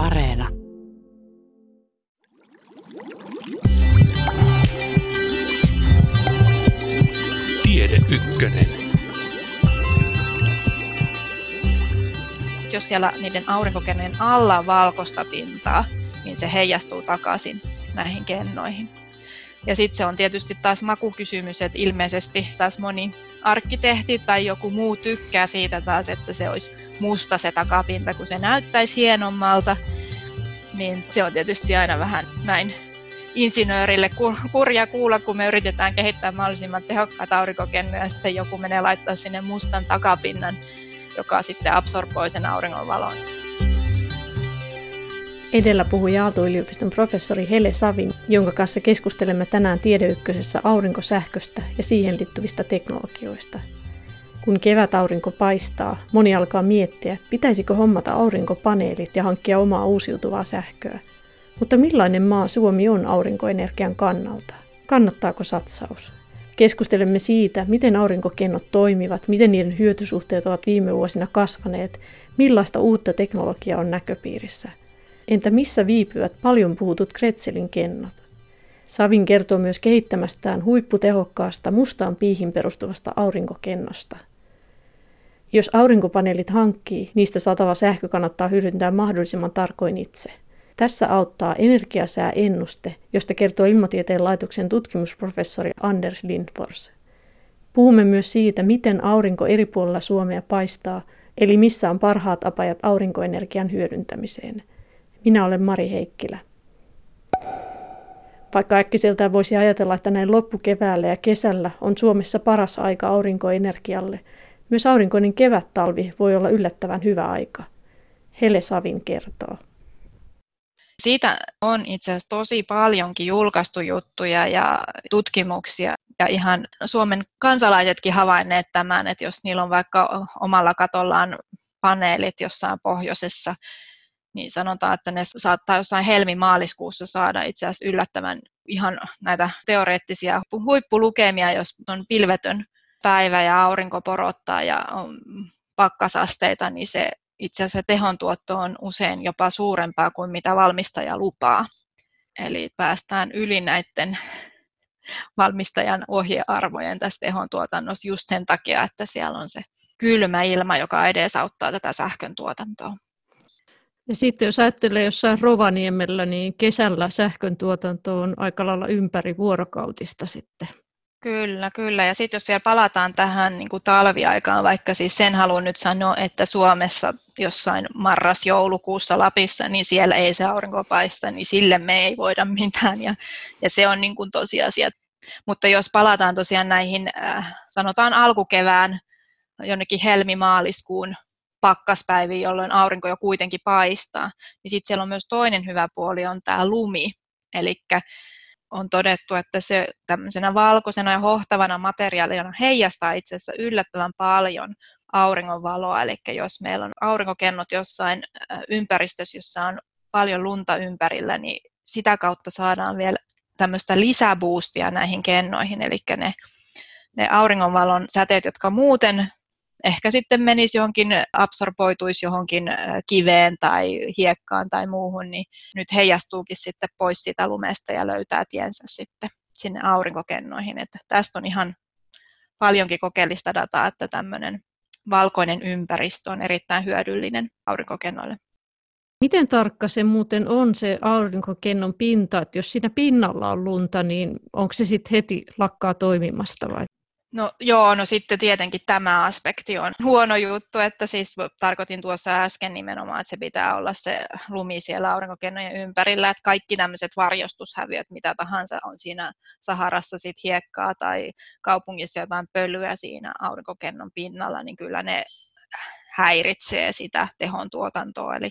Areena. Tiede Ykkönen. Jos siellä niiden aurinkokennojen alla on valkoista pintaa, niin se heijastuu takaisin näihin kennoihin. Ja sitten se on tietysti taas makukysymys, että ilmeisesti taas moni arkkitehti tai joku muu tykkää siitä taas, että se olisi musta se takapinta, kun se näyttäisi hienommalta. Niin se on tietysti aina vähän näin insinöörille kurja kuulla, kun me yritetään kehittää mahdollisimman tehokkaita aurinkokennoja ja sitten joku menee laittaa sinne mustan takapinnan, joka sitten absorboi sen auringonvalon. Edellä puhui Aalto-yliopiston professori Hele Savin, jonka kanssa keskustelemme tänään Tiedeykkösessä aurinkosähköstä ja siihen liittyvistä teknologioista. Kun kevätaurinko paistaa, moni alkaa miettiä, pitäisikö hommata aurinkopaneelit ja hankkia omaa uusiutuvaa sähköä. Mutta millainen maa Suomi on aurinkoenergian kannalta? Kannattaako satsaus? Keskustelemme siitä, miten aurinkokennot toimivat, miten niiden hyötysuhteet ovat viime vuosina kasvaneet, millaista uutta teknologiaa on näköpiirissä. Entä missä viipyvät paljon puhutut Kretselin kennot? Savin kertoo myös kehittämästään huipputehokkaasta mustaan piihin perustuvasta aurinkokennosta. Jos aurinkopaneelit hankkii, niistä saatava sähkö kannattaa hyödyntää mahdollisimman tarkoin itse. Tässä auttaa energiasääennuste, josta kertoo Ilmatieteen laitoksen tutkimusprofessori Anders Lindfors. Puhumme myös siitä, miten aurinko eri puolilla Suomea paistaa, eli missä on parhaat apajat aurinkoenergian hyödyntämiseen – minä olen Mari Heikkilä. Vaikka äkkiseltään voisi ajatella, että näin loppukeväällä ja kesällä on Suomessa paras aika aurinkoenergialle, myös aurinkoinen kevät-talvi voi olla yllättävän hyvä aika. Hele Savin kertoo. Siitä on itse asiassa tosi paljonkin julkaistu juttuja ja tutkimuksia ja ihan Suomen kansalaisetkin havainneet tämän, että jos niillä on vaikka omalla katollaan paneelit jossain pohjoisessa niin sanotaan, että ne saattaa jossain helmi-maaliskuussa saada itse asiassa yllättävän ihan näitä teoreettisia huippulukemia, jos on pilvetön päivä ja aurinko porottaa ja on pakkasasteita, niin se itse asiassa tehon tuotto on usein jopa suurempaa kuin mitä valmistaja lupaa. Eli päästään yli näiden valmistajan ohjearvojen tässä tehon tuotannossa just sen takia, että siellä on se kylmä ilma, joka edesauttaa tätä sähkön tuotantoa. Ja sitten jos ajattelee jossain Rovaniemellä, niin kesällä sähkön tuotanto on aika lailla ympäri vuorokautista sitten. Kyllä, kyllä. Ja sitten jos vielä palataan tähän niin kuin talviaikaan, vaikka siis sen haluan nyt sanoa, että Suomessa jossain marras-joulukuussa Lapissa, niin siellä ei se aurinko paista, niin sille me ei voida mitään. Ja, ja se on niin kuin tosiasia. Mutta jos palataan tosiaan näihin, äh, sanotaan alkukevään, jonnekin helmimaaliskuun pakkaspäiviin, jolloin aurinko jo kuitenkin paistaa, niin sitten siellä on myös toinen hyvä puoli, on tämä lumi. Eli on todettu, että se tämmöisenä valkoisena ja hohtavana materiaalina heijastaa itse asiassa yllättävän paljon auringonvaloa. Eli jos meillä on aurinkokennot jossain ympäristössä, jossa on paljon lunta ympärillä, niin sitä kautta saadaan vielä tämmöistä lisäboostia näihin kennoihin, eli ne, ne auringonvalon säteet, jotka muuten ehkä sitten menisi johonkin, absorboituisi johonkin kiveen tai hiekkaan tai muuhun, niin nyt heijastuukin sitten pois siitä lumesta ja löytää tiensä sitten sinne aurinkokennoihin. Että tästä on ihan paljonkin kokeellista dataa, että tämmöinen valkoinen ympäristö on erittäin hyödyllinen aurinkokennoille. Miten tarkka se muuten on se aurinkokennon pinta, että jos siinä pinnalla on lunta, niin onko se sitten heti lakkaa toimimasta vai? No joo, no sitten tietenkin tämä aspekti on huono juttu, että siis tarkoitin tuossa äsken nimenomaan, että se pitää olla se lumi siellä aurinkokennojen ympärillä, että kaikki tämmöiset varjostushäviöt, mitä tahansa on siinä Saharassa sit hiekkaa tai kaupungissa jotain pölyä siinä aurinkokennon pinnalla, niin kyllä ne häiritsee sitä tehon tuotantoa, eli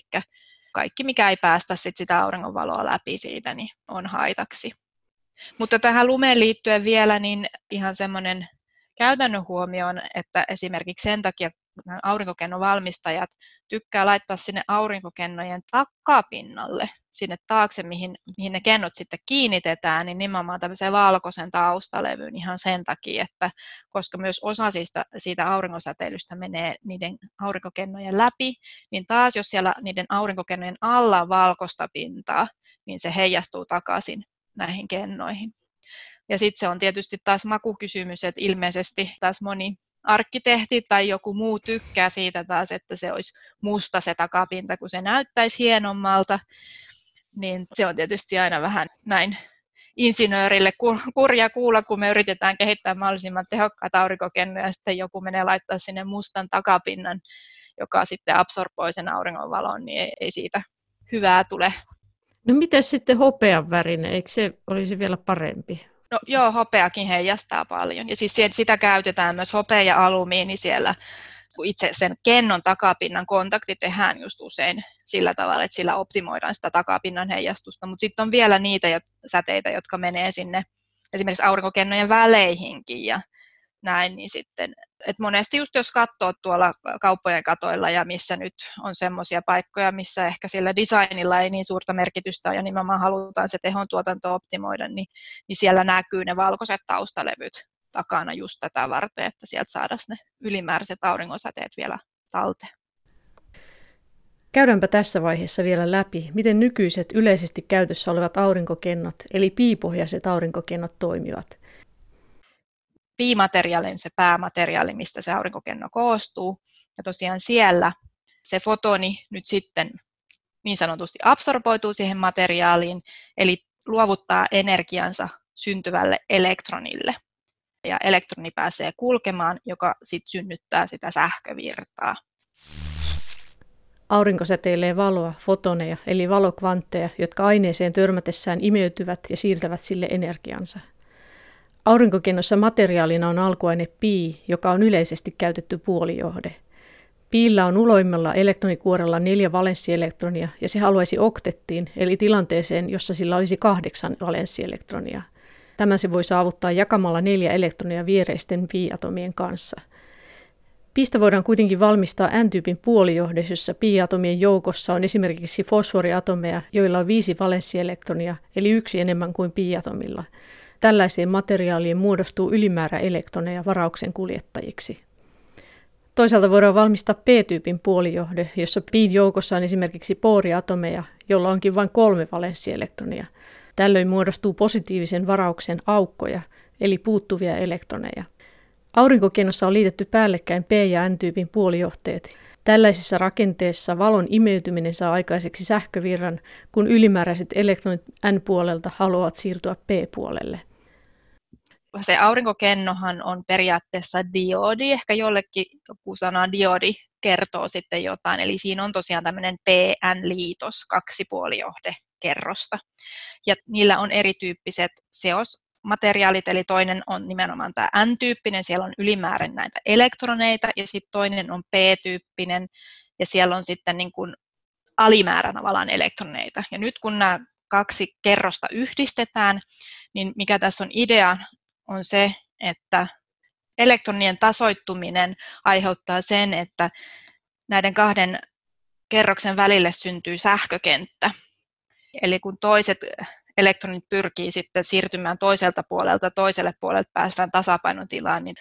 kaikki mikä ei päästä sit sitä auringonvaloa läpi siitä, niin on haitaksi. Mutta tähän lumeen liittyen vielä, niin ihan semmoinen käytännön huomioon, että esimerkiksi sen takia aurinkokennovalmistajat tykkää laittaa sinne aurinkokennojen takapinnalle, sinne taakse, mihin, mihin ne kennot sitten kiinnitetään, niin nimenomaan tämmöiseen valkoisen taustalevyyn ihan sen takia, että koska myös osa siitä, siitä aurinkosäteilystä menee niiden aurinkokennojen läpi, niin taas jos siellä niiden aurinkokennojen alla on valkoista pintaa, niin se heijastuu takaisin näihin kennoihin. Ja sitten se on tietysti taas makukysymys, että ilmeisesti taas moni arkkitehti tai joku muu tykkää siitä taas, että se olisi musta se takapinta, kun se näyttäisi hienommalta, niin se on tietysti aina vähän näin insinöörille kurja kuulla, kun me yritetään kehittää mahdollisimman tehokkaita aurinkokennoja, ja sitten joku menee laittaa sinne mustan takapinnan, joka sitten absorboi sen auringonvalon, niin ei, siitä hyvää tule. No miten sitten hopean värinen, eikö se olisi vielä parempi? No joo, hopeakin heijastaa paljon. Ja siis sitä käytetään myös hopea ja alumiini siellä, kun itse sen kennon takapinnan kontakti tehdään just usein sillä tavalla, että sillä optimoidaan sitä takapinnan heijastusta. Mutta sitten on vielä niitä säteitä, jotka menee sinne esimerkiksi aurinkokennojen väleihinkin ja näin, niin sitten, että monesti just jos katsoo tuolla kauppojen katoilla ja missä nyt on semmoisia paikkoja, missä ehkä sillä designilla ei niin suurta merkitystä ja nimenomaan halutaan se tehon tuotanto optimoida, niin, niin siellä näkyy ne valkoiset taustalevyt takana just tätä varten, että sieltä saadaan ne ylimääräiset auringonsäteet vielä talteen. Käydäänpä tässä vaiheessa vielä läpi, miten nykyiset yleisesti käytössä olevat aurinkokennot, eli piipohjaiset aurinkokennot toimivat. Piimateriaali on se päämateriaali, mistä se aurinkokenno koostuu. Ja tosiaan siellä se fotoni nyt sitten niin sanotusti absorboituu siihen materiaaliin, eli luovuttaa energiansa syntyvälle elektronille. Ja elektroni pääsee kulkemaan, joka sitten synnyttää sitä sähkövirtaa. Aurinko säteilee valoa, fotoneja eli valokvantteja, jotka aineeseen törmätessään imeytyvät ja siirtävät sille energiansa. Aurinkokennossa materiaalina on alkuaine pi, joka on yleisesti käytetty puolijohde. Piillä on uloimmalla elektronikuorella neljä valenssielektronia ja se haluaisi oktettiin, eli tilanteeseen, jossa sillä olisi kahdeksan valenssielektronia. Tämän se voi saavuttaa jakamalla neljä elektronia viereisten pi-atomien kanssa. Pistä voidaan kuitenkin valmistaa N-tyypin puolijohde, jossa pi-atomien joukossa on esimerkiksi fosforiatomeja, joilla on viisi valenssielektronia, eli yksi enemmän kuin pi-atomilla – Tällaiseen materiaaliin muodostuu ylimäärä elektroneja varauksen kuljettajiksi. Toisaalta voidaan valmistaa P-tyypin puolijohde, jossa Pin joukossa on esimerkiksi pooriatomeja, jolla onkin vain kolme valenssielektronia. Tällöin muodostuu positiivisen varauksen aukkoja, eli puuttuvia elektroneja. Aurinkokennossa on liitetty päällekkäin P- ja N-tyypin puolijohteet. Tällaisessa rakenteessa valon imeytyminen saa aikaiseksi sähkövirran, kun ylimääräiset elektronit N-puolelta haluavat siirtyä P-puolelle se aurinkokennohan on periaatteessa diodi, ehkä jollekin joku sana diodi kertoo sitten jotain, eli siinä on tosiaan tämmöinen PN-liitos, kaksipuolijohde kerrosta. Ja niillä on erityyppiset seosmateriaalit, eli toinen on nimenomaan tämä N-tyyppinen, siellä on ylimäärin näitä elektroneita, ja sitten toinen on P-tyyppinen, ja siellä on sitten niin kuin alimäärän tavallaan elektroneita. Ja nyt kun nämä kaksi kerrosta yhdistetään, niin mikä tässä on idea, on se, että elektronien tasoittuminen aiheuttaa sen, että näiden kahden kerroksen välille syntyy sähkökenttä. Eli kun toiset elektronit pyrkii sitten siirtymään toiselta puolelta toiselle puolelle, päästään tasapainotilaan, niin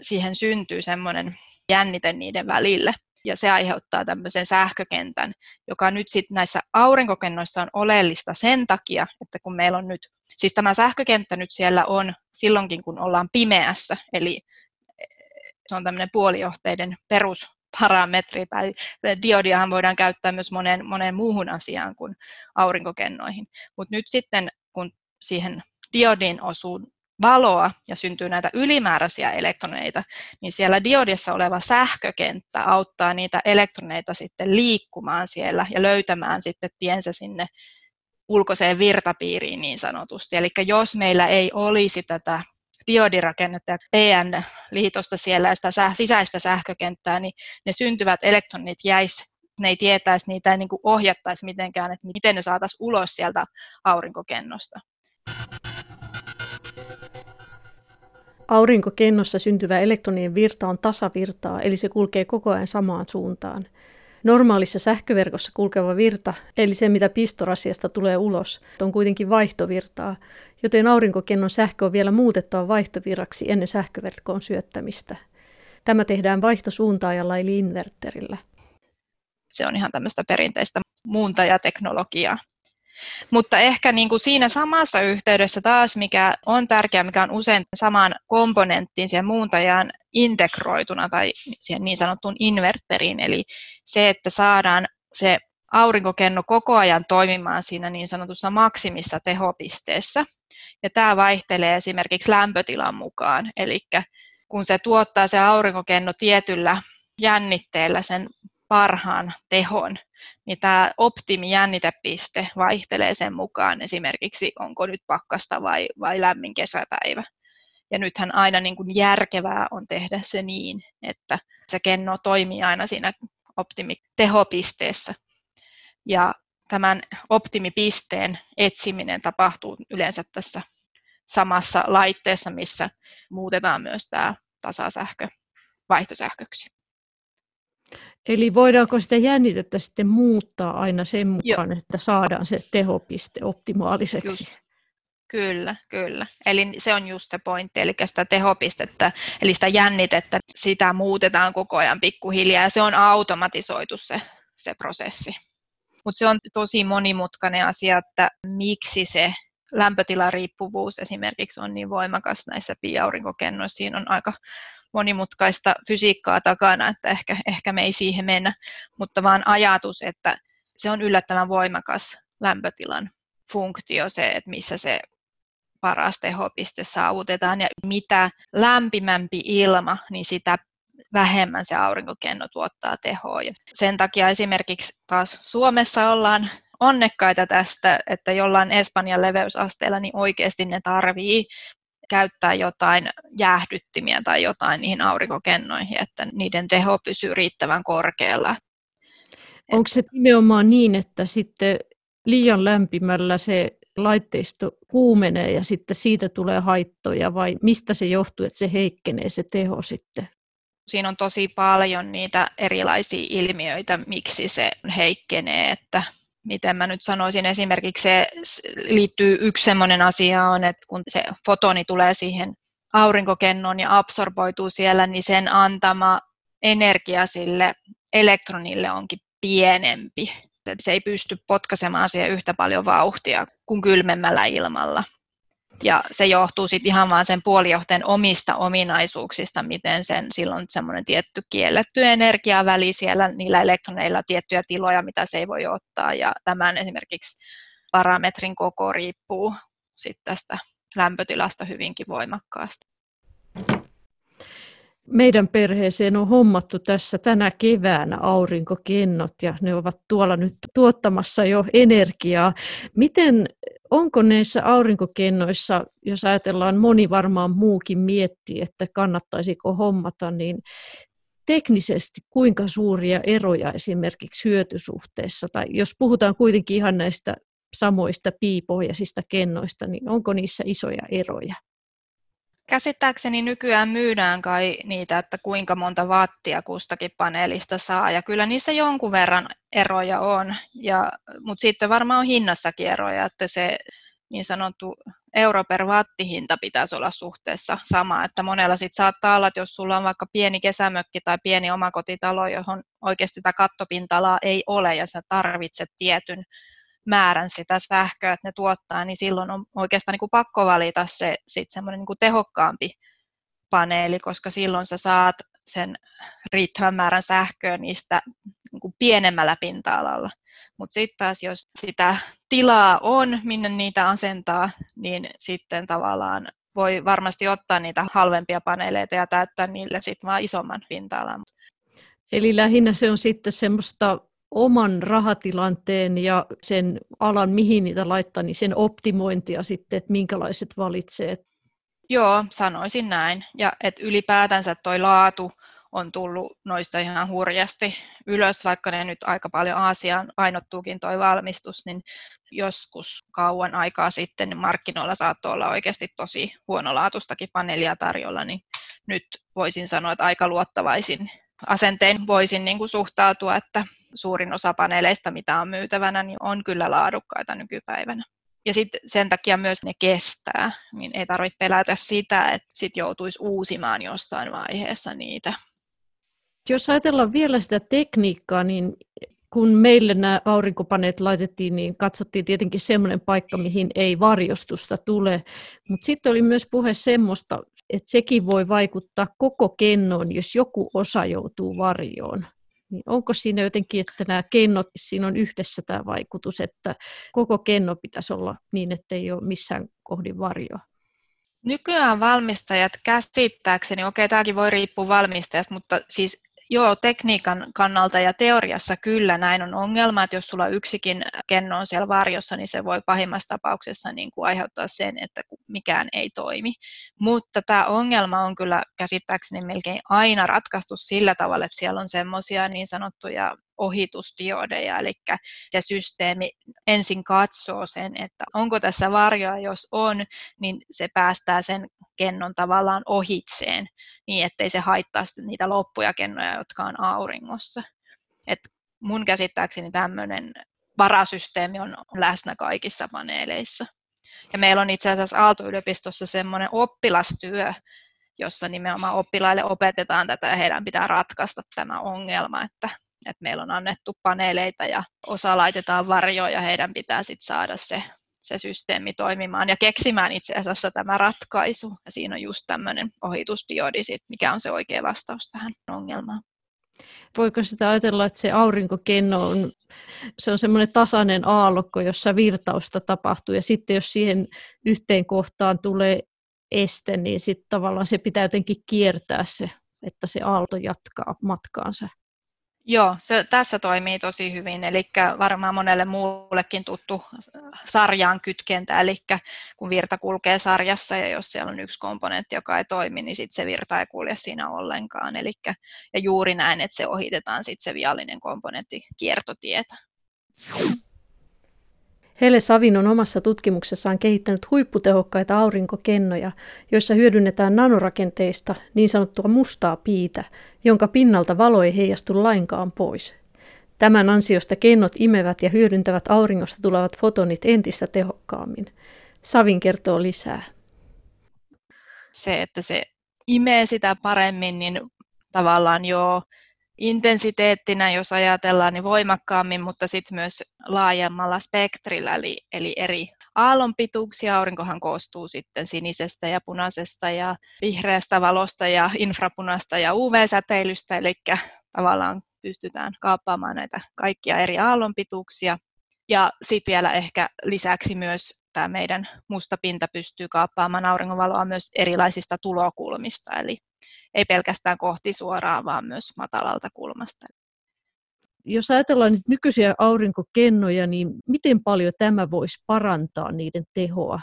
siihen syntyy semmoinen jännite niiden välille ja se aiheuttaa tämmöisen sähkökentän, joka nyt sitten näissä aurinkokennoissa on oleellista sen takia, että kun meillä on nyt, siis tämä sähkökenttä nyt siellä on silloinkin, kun ollaan pimeässä, eli se on tämmöinen puolijohteiden perusparametri, tai diodiahan voidaan käyttää myös moneen, moneen muuhun asiaan kuin aurinkokennoihin. Mutta nyt sitten, kun siihen diodin osuu valoa ja syntyy näitä ylimääräisiä elektroneita, niin siellä diodissa oleva sähkökenttä auttaa niitä elektroneita sitten liikkumaan siellä ja löytämään sitten tiensä sinne ulkoiseen virtapiiriin niin sanotusti. Eli jos meillä ei olisi tätä diodirakennetta ja PN-liitosta siellä ja sitä sisäistä sähkökenttää, niin ne syntyvät elektronit jäisi ne ei tietäisi, niitä ei niin ohjattaisi mitenkään, että miten ne saataisiin ulos sieltä aurinkokennosta. Aurinkokennossa syntyvä elektronien virta on tasavirtaa, eli se kulkee koko ajan samaan suuntaan. Normaalissa sähköverkossa kulkeva virta, eli se mitä pistorasiasta tulee ulos, on kuitenkin vaihtovirtaa, joten aurinkokennon sähkö on vielä muutettava vaihtovirraksi ennen sähköverkkoon syöttämistä. Tämä tehdään vaihtosuuntaajalla eli inverterillä. Se on ihan tämmöistä perinteistä muuntajateknologiaa. Mutta ehkä niin kuin siinä samassa yhteydessä taas, mikä on tärkeää, mikä on usein samaan komponenttiin siihen muuntajaan integroituna tai siihen niin sanottuun inverteriin, eli se, että saadaan se aurinkokenno koko ajan toimimaan siinä niin sanotussa maksimissa tehopisteessä. Ja tämä vaihtelee esimerkiksi lämpötilan mukaan, eli kun se tuottaa se aurinkokenno tietyllä jännitteellä sen parhaan tehon, niin tämä optimijännitepiste vaihtelee sen mukaan esimerkiksi, onko nyt pakkasta vai, vai lämmin kesäpäivä. Ja nythän aina niin kuin järkevää on tehdä se niin, että se kenno toimii aina siinä optimitehopisteessä. Ja tämän optimipisteen etsiminen tapahtuu yleensä tässä samassa laitteessa, missä muutetaan myös tämä tasasähkö vaihtosähköksi. Eli voidaanko sitä jännitettä sitten muuttaa aina sen mukaan, Joo. että saadaan se tehopiste optimaaliseksi? Just. Kyllä, kyllä. Eli se on just se pointti, eli sitä tehopistettä, eli sitä jännitettä, sitä muutetaan koko ajan pikkuhiljaa ja se on automatisoitu se, se prosessi. Mutta se on tosi monimutkainen asia, että miksi se lämpötilariippuvuus esimerkiksi on niin voimakas näissä piiaurinkokennoissa. Siinä on aika monimutkaista fysiikkaa takana, että ehkä, ehkä me ei siihen mennä, mutta vaan ajatus, että se on yllättävän voimakas lämpötilan funktio, se, että missä se paras tehopiste saavutetaan ja mitä lämpimämpi ilma, niin sitä vähemmän se aurinkokenno tuottaa tehoa. Ja sen takia esimerkiksi taas Suomessa ollaan onnekkaita tästä, että jollain Espanjan leveysasteella niin oikeasti ne tarvii käyttää jotain jäähdyttimiä tai jotain niihin aurinkokennoihin, että niiden teho pysyy riittävän korkealla. Onko se nimenomaan niin, että sitten liian lämpimällä se laitteisto kuumenee ja sitten siitä tulee haittoja vai mistä se johtuu, että se heikkenee se teho sitten? Siinä on tosi paljon niitä erilaisia ilmiöitä, miksi se heikkenee, että miten mä nyt sanoisin, esimerkiksi se liittyy yksi sellainen asia on, että kun se fotoni tulee siihen aurinkokennoon ja absorboituu siellä, niin sen antama energia sille elektronille onkin pienempi. Se ei pysty potkaisemaan siihen yhtä paljon vauhtia kuin kylmemmällä ilmalla. Ja se johtuu sitten ihan vaan sen puolijohteen omista ominaisuuksista, miten sen silloin semmoinen tietty kielletty energiaväli siellä niillä elektroneilla tiettyjä tiloja, mitä se ei voi ottaa. Ja tämän esimerkiksi parametrin koko riippuu sitten tästä lämpötilasta hyvinkin voimakkaasti. Meidän perheeseen on hommattu tässä tänä keväänä aurinkokennot ja ne ovat tuolla nyt tuottamassa jo energiaa. Miten onko näissä aurinkokennoissa, jos ajatellaan moni varmaan muukin miettii, että kannattaisiko hommata, niin teknisesti kuinka suuria eroja esimerkiksi hyötysuhteessa, tai jos puhutaan kuitenkin ihan näistä samoista piipohjaisista kennoista, niin onko niissä isoja eroja? Käsittääkseni nykyään myydään kai niitä, että kuinka monta wattia kustakin paneelista saa, ja kyllä niissä jonkun verran eroja on, ja, mutta sitten varmaan on hinnassakin eroja, että se niin sanottu euro per wattihinta pitäisi olla suhteessa sama, että monella sitten saattaa olla, että jos sulla on vaikka pieni kesämökki tai pieni omakotitalo, johon oikeasti sitä kattopinta-alaa ei ole ja sä tarvitset tietyn määrän sitä sähköä, että ne tuottaa, niin silloin on oikeastaan niin kuin pakko valita se sit semmoinen niin kuin tehokkaampi paneeli, koska silloin sä saat sen riittävän määrän sähköä niistä niin kuin pienemmällä pinta-alalla. Mutta sitten taas, jos sitä tilaa on, minne niitä asentaa, niin sitten tavallaan voi varmasti ottaa niitä halvempia paneeleita ja täyttää niille sitten vaan isomman pinta-alan. Eli lähinnä se on sitten semmoista oman rahatilanteen ja sen alan, mihin niitä laittaa, niin sen optimointia sitten, että minkälaiset valitsee. Joo, sanoisin näin. Ja että ylipäätänsä toi laatu on tullut noista ihan hurjasti ylös, vaikka ne nyt aika paljon Aasiaan painottuukin toi valmistus, niin joskus kauan aikaa sitten niin markkinoilla saattoi olla oikeasti tosi huonolaatustakin paneelia tarjolla, niin nyt voisin sanoa, että aika luottavaisin asentein voisin niin kuin suhtautua, että suurin osa paneeleista, mitä on myytävänä, niin on kyllä laadukkaita nykypäivänä. Ja sitten sen takia myös ne kestää, niin ei tarvitse pelätä sitä, että sit joutuisi uusimaan jossain vaiheessa niitä. Jos ajatellaan vielä sitä tekniikkaa, niin kun meille nämä aurinkopaneet laitettiin, niin katsottiin tietenkin semmoinen paikka, mihin ei varjostusta tule. Mutta sitten oli myös puhe semmoista, että sekin voi vaikuttaa koko kennoon, jos joku osa joutuu varjoon. Niin onko siinä jotenkin, että nämä kennot, siinä on yhdessä tämä vaikutus, että koko kenno pitäisi olla niin, että ei ole missään kohdin varjoa? Nykyään valmistajat käsittääkseni, okei tämäkin voi riippua valmistajasta, mutta siis Joo, tekniikan kannalta ja teoriassa kyllä näin on ongelma, että jos sulla yksikin kenno on siellä varjossa, niin se voi pahimmassa tapauksessa niin kuin aiheuttaa sen, että mikään ei toimi. Mutta tämä ongelma on kyllä käsittääkseni melkein aina ratkaistu sillä tavalla, että siellä on semmoisia niin sanottuja ohitusdiodeja, eli se systeemi ensin katsoo sen, että onko tässä varjoa, jos on, niin se päästää sen kennon tavallaan ohitseen, niin ettei se haittaa niitä loppuja kennoja, jotka on auringossa. Et mun käsittääkseni tämmöinen varasysteemi on läsnä kaikissa paneeleissa. Ja meillä on itse asiassa Aalto-yliopistossa semmoinen oppilastyö, jossa nimenomaan oppilaille opetetaan tätä ja heidän pitää ratkaista tämä ongelma, että että meillä on annettu paneeleita ja osa laitetaan varjoon ja heidän pitää sitten saada se, se systeemi toimimaan ja keksimään itse asiassa tämä ratkaisu. Ja siinä on just tämmöinen ohitusdiodi, sit, mikä on se oikea vastaus tähän ongelmaan. Voiko sitä ajatella, että se aurinkokenno on, se on semmoinen tasainen aallokko, jossa virtausta tapahtuu, ja sitten jos siihen yhteen kohtaan tulee este, niin sitten tavallaan se pitää jotenkin kiertää se, että se aalto jatkaa matkaansa. Joo, se tässä toimii tosi hyvin, eli varmaan monelle muullekin tuttu sarjaan kytkentä, eli kun virta kulkee sarjassa ja jos siellä on yksi komponentti, joka ei toimi, niin sitten se virta ei kulje siinä ollenkaan. Elikkä, ja juuri näin, että se ohitetaan sitten se viallinen komponentti kiertotietä. Hele Savin on omassa tutkimuksessaan kehittänyt huipputehokkaita aurinkokennoja, joissa hyödynnetään nanorakenteista niin sanottua mustaa piitä, jonka pinnalta valo ei heijastu lainkaan pois. Tämän ansiosta kennot imevät ja hyödyntävät auringosta tulevat fotonit entistä tehokkaammin. Savin kertoo lisää. Se, että se imee sitä paremmin, niin tavallaan jo intensiteettinä, jos ajatellaan, niin voimakkaammin, mutta sitten myös laajemmalla spektrillä, eli, eli eri aallonpituuksia. Aurinkohan koostuu sitten sinisestä ja punaisesta ja vihreästä valosta ja infrapunasta ja UV-säteilystä, eli tavallaan pystytään kaappaamaan näitä kaikkia eri aallonpituuksia. Ja sitten vielä ehkä lisäksi myös tämä meidän musta pinta pystyy kaappaamaan auringonvaloa myös erilaisista tulokulmista, eli pelkästään kohti suoraan, vaan myös matalalta kulmasta. Jos ajatellaan nyt nykyisiä aurinkokennoja, niin miten paljon tämä voisi parantaa niiden tehoa?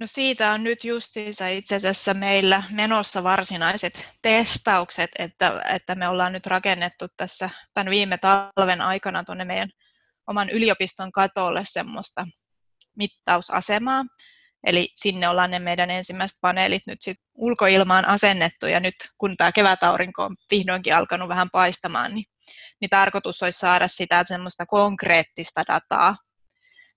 No siitä on nyt justiinsa itse asiassa meillä menossa varsinaiset testaukset, että, että me ollaan nyt rakennettu tässä tämän viime talven aikana tuonne meidän oman yliopiston katolle semmoista mittausasemaa, Eli sinne ollaan ne meidän ensimmäiset paneelit nyt sit ulkoilmaan asennettu ja nyt kun tämä kevätaurinko on vihdoinkin alkanut vähän paistamaan, niin, niin tarkoitus olisi saada sitä semmoista konkreettista dataa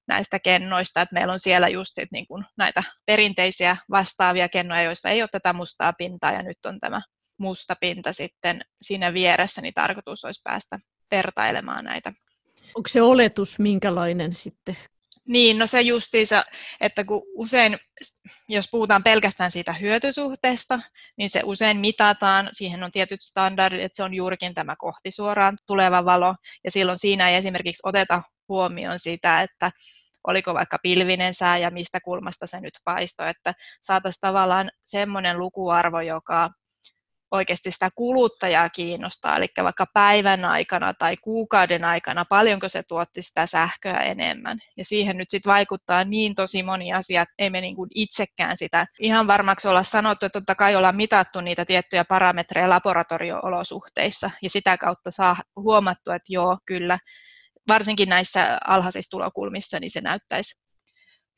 näistä kennoista, että meillä on siellä just sit niin kuin näitä perinteisiä vastaavia kennoja, joissa ei ole tätä mustaa pintaa ja nyt on tämä musta pinta sitten siinä vieressä, niin tarkoitus olisi päästä vertailemaan näitä. Onko se oletus minkälainen sitten? Niin, no se justiinsa, että kun usein, jos puhutaan pelkästään siitä hyötysuhteesta, niin se usein mitataan, siihen on tietyt standardit, että se on juurikin tämä kohti suoraan tuleva valo, ja silloin siinä ei esimerkiksi oteta huomioon sitä, että oliko vaikka pilvinen sää ja mistä kulmasta se nyt paistoi, että saataisiin tavallaan semmoinen lukuarvo, joka oikeasti sitä kuluttajaa kiinnostaa, eli vaikka päivän aikana tai kuukauden aikana, paljonko se tuotti sitä sähköä enemmän. Ja siihen nyt sitten vaikuttaa niin tosi moni asia, että ei me niin kuin itsekään sitä ihan varmaksi olla sanottu, että totta kai ollaan mitattu niitä tiettyjä parametreja laboratorio-olosuhteissa, ja sitä kautta saa huomattua, että joo, kyllä, varsinkin näissä alhaisissa tulokulmissa, niin se näyttäisi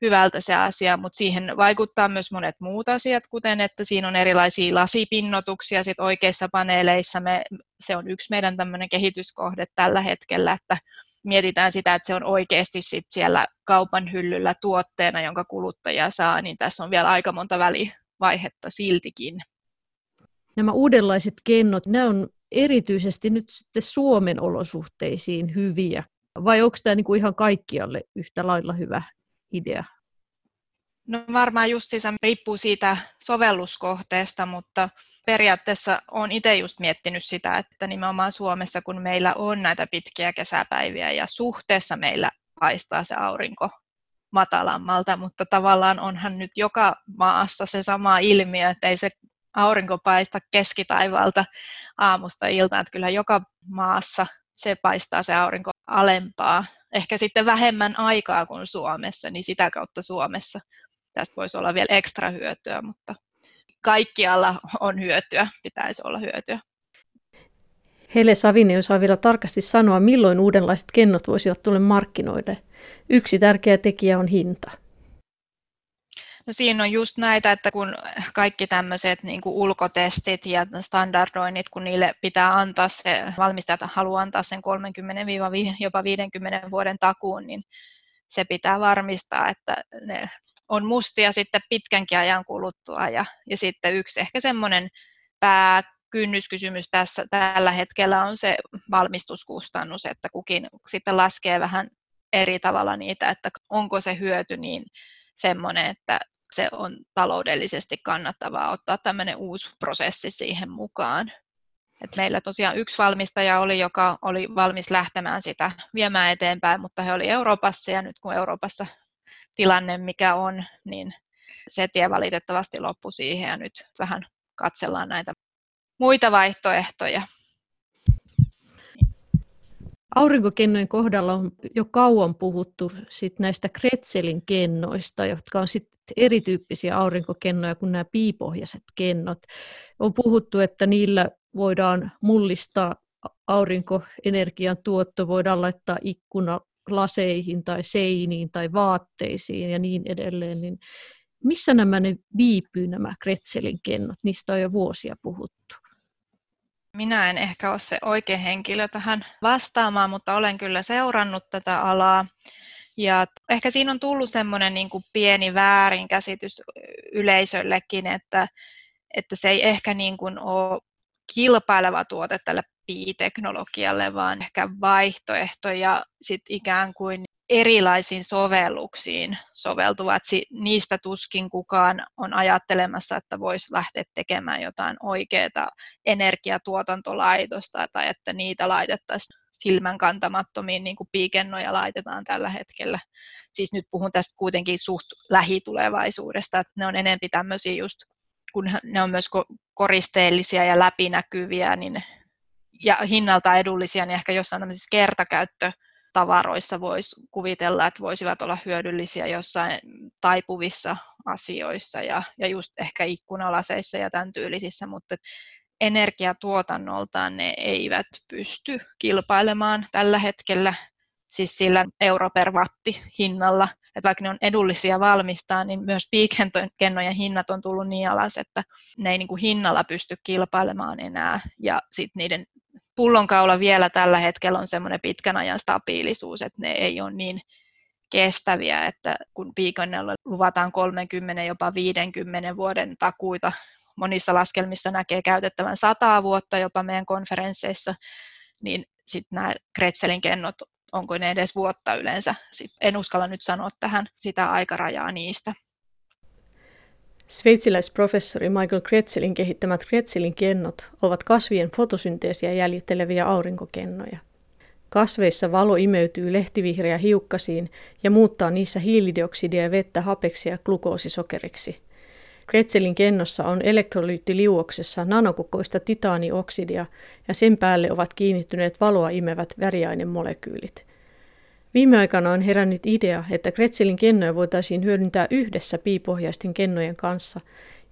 hyvältä se asia, mutta siihen vaikuttaa myös monet muut asiat, kuten että siinä on erilaisia lasipinnotuksia sit oikeissa paneeleissa. Me, se on yksi meidän tämmöinen kehityskohde tällä hetkellä, että mietitään sitä, että se on oikeasti sit siellä kaupan hyllyllä tuotteena, jonka kuluttaja saa, niin tässä on vielä aika monta välivaihetta siltikin. Nämä uudenlaiset kennot, ne on erityisesti nyt sitten Suomen olosuhteisiin hyviä, vai onko tämä niinku ihan kaikkialle yhtä lailla hyvä idea? No varmaan justiinsa riippuu siitä sovelluskohteesta, mutta periaatteessa olen itse just miettinyt sitä, että nimenomaan Suomessa, kun meillä on näitä pitkiä kesäpäiviä ja suhteessa meillä paistaa se aurinko matalammalta, mutta tavallaan onhan nyt joka maassa se sama ilmiö, että ei se aurinko paista keskitaivalta aamusta iltaan, että kyllä joka maassa se paistaa se aurinko alempaa. Ehkä sitten vähemmän aikaa kuin Suomessa, niin sitä kautta Suomessa tästä voisi olla vielä ekstra hyötyä, mutta kaikkialla on hyötyä, pitäisi olla hyötyä. Hele Savinen osaa vielä tarkasti sanoa, milloin uudenlaiset kennot voisivat tulla markkinoille. Yksi tärkeä tekijä on hinta. No siinä on just näitä, että kun kaikki tämmöiset niin ulkotestit ja standardoinnit, kun niille pitää antaa se, valmistajat haluaa antaa sen 30 jopa 50 vuoden takuun, niin se pitää varmistaa, että ne on mustia sitten pitkänkin ajan kuluttua. Ja, ja sitten yksi ehkä semmoinen pääkynnyskysymys tässä tällä hetkellä on se valmistuskustannus, että kukin sitten laskee vähän eri tavalla niitä, että onko se hyöty niin semmoinen, että se on taloudellisesti kannattavaa ottaa tämmöinen uusi prosessi siihen mukaan. Et meillä tosiaan yksi valmistaja oli, joka oli valmis lähtemään sitä viemään eteenpäin, mutta he oli Euroopassa ja nyt kun Euroopassa tilanne mikä on, niin se tie valitettavasti loppui siihen ja nyt vähän katsellaan näitä muita vaihtoehtoja. Aurinkokennojen kohdalla on jo kauan puhuttu sit näistä Kretselin kennoista, jotka on sit erityyppisiä aurinkokennoja kuin nämä piipohjaiset kennot. On puhuttu, että niillä voidaan mullistaa aurinkoenergian tuotto, voidaan laittaa ikkuna laseihin tai seiniin tai vaatteisiin ja niin edelleen, niin missä nämä ne viipyy nämä Kretselin kennot? Niistä on jo vuosia puhuttu. Minä en ehkä ole se oikea henkilö tähän vastaamaan, mutta olen kyllä seurannut tätä alaa. Ja ehkä siinä on tullut semmoinen niin kuin pieni väärinkäsitys yleisöllekin, että, että se ei ehkä niin kuin ole kilpaileva tuote tälle pi-teknologialle, vaan ehkä vaihtoehto ja sitten ikään kuin erilaisiin sovelluksiin soveltuvat. Niistä tuskin kukaan on ajattelemassa, että voisi lähteä tekemään jotain oikeaa energiatuotantolaitosta tai että niitä laitettaisiin silmän kantamattomiin, niin kuin piikennoja laitetaan tällä hetkellä. Siis nyt puhun tästä kuitenkin suht lähitulevaisuudesta, että ne on enempi tämmöisiä just, kun ne on myös koristeellisia ja läpinäkyviä, niin ja hinnalta edullisia, niin ehkä jossain tämmöisissä kertakäyttötavaroissa voisi kuvitella, että voisivat olla hyödyllisiä jossain taipuvissa asioissa ja, ja just ehkä ikkunalaseissa ja tämän tyylisissä, mutta energiatuotannoltaan ne eivät pysty kilpailemaan tällä hetkellä siis sillä euro per watti hinnalla, että vaikka ne on edullisia valmistaa, niin myös piikentojen hinnat on tullut niin alas, että ne ei niin kuin hinnalla pysty kilpailemaan enää, ja sitten niiden pullonkaula vielä tällä hetkellä on semmoinen pitkän ajan stabiilisuus, että ne ei ole niin kestäviä, että kun piikonnella luvataan 30, jopa 50 vuoden takuita, monissa laskelmissa näkee käytettävän 100 vuotta jopa meidän konferensseissa, niin sitten nämä Kretselin kennot, onko ne edes vuotta yleensä, sit en uskalla nyt sanoa tähän sitä aikarajaa niistä. Sveitsiläisprofessori Michael Kretzelin kehittämät Kretzelin kennot ovat kasvien fotosynteesiä jäljitteleviä aurinkokennoja. Kasveissa valo imeytyy lehtivihreä hiukkasiin ja muuttaa niissä hiilidioksidia ja vettä hapeksi ja glukoosisokeriksi. Kretzelin kennossa on elektrolyyttiliuoksessa nanokokoista titaanioksidia ja sen päälle ovat kiinnittyneet valoa imevät väriainemolekyylit – Viime aikana on herännyt idea, että Kretselin kennoja voitaisiin hyödyntää yhdessä piipohjaisten kennojen kanssa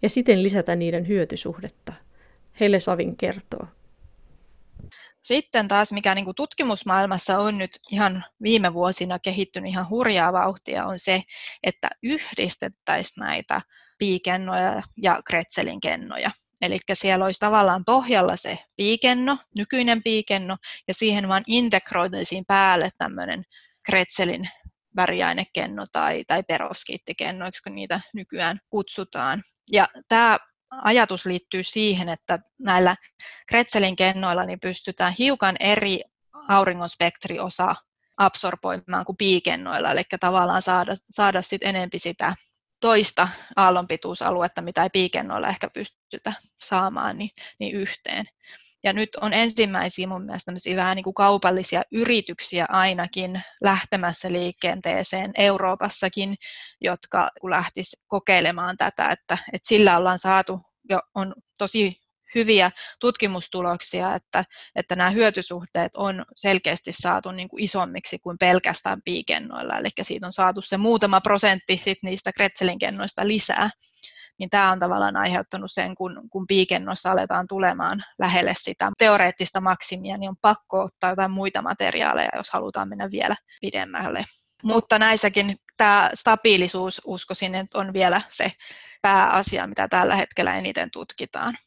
ja siten lisätä niiden hyötysuhdetta. Heille Savin kertoo. Sitten taas, mikä niin kuin tutkimusmaailmassa on nyt ihan viime vuosina kehittynyt ihan hurjaa vauhtia, on se, että yhdistettäisiin näitä piikennoja ja kretselin kennoja. Eli siellä olisi tavallaan pohjalla se piikenno, nykyinen piikenno, ja siihen vaan integroitaisiin päälle tämmöinen kretselin väriainekenno tai, tai peroskiittikenno, kun niitä nykyään kutsutaan. Ja tämä ajatus liittyy siihen, että näillä Kretselin kennoilla niin pystytään hiukan eri auringonspektriosa absorboimaan kuin piikennoilla, eli tavallaan saada, saada sit enempi sitä toista aallonpituusaluetta, mitä ei piikennoilla ehkä pystytä saamaan niin, niin yhteen. Ja nyt on ensimmäisiä mun mielestä vähän niin kuin kaupallisia yrityksiä ainakin lähtemässä liikenteeseen Euroopassakin, jotka lähtis kokeilemaan tätä, että, että sillä ollaan saatu jo on tosi hyviä tutkimustuloksia, että, että nämä hyötysuhteet on selkeästi saatu niin kuin isommiksi kuin pelkästään piikennoilla, eli siitä on saatu se muutama prosentti sit niistä Kretselin kennoista lisää niin tämä on tavallaan aiheuttanut sen, kun, kun piikennossa aletaan tulemaan lähelle sitä teoreettista maksimia, niin on pakko ottaa jotain muita materiaaleja, jos halutaan mennä vielä pidemmälle. Mutta näissäkin tämä stabiilisuus, uskoisin, että on vielä se pääasia, mitä tällä hetkellä eniten tutkitaan.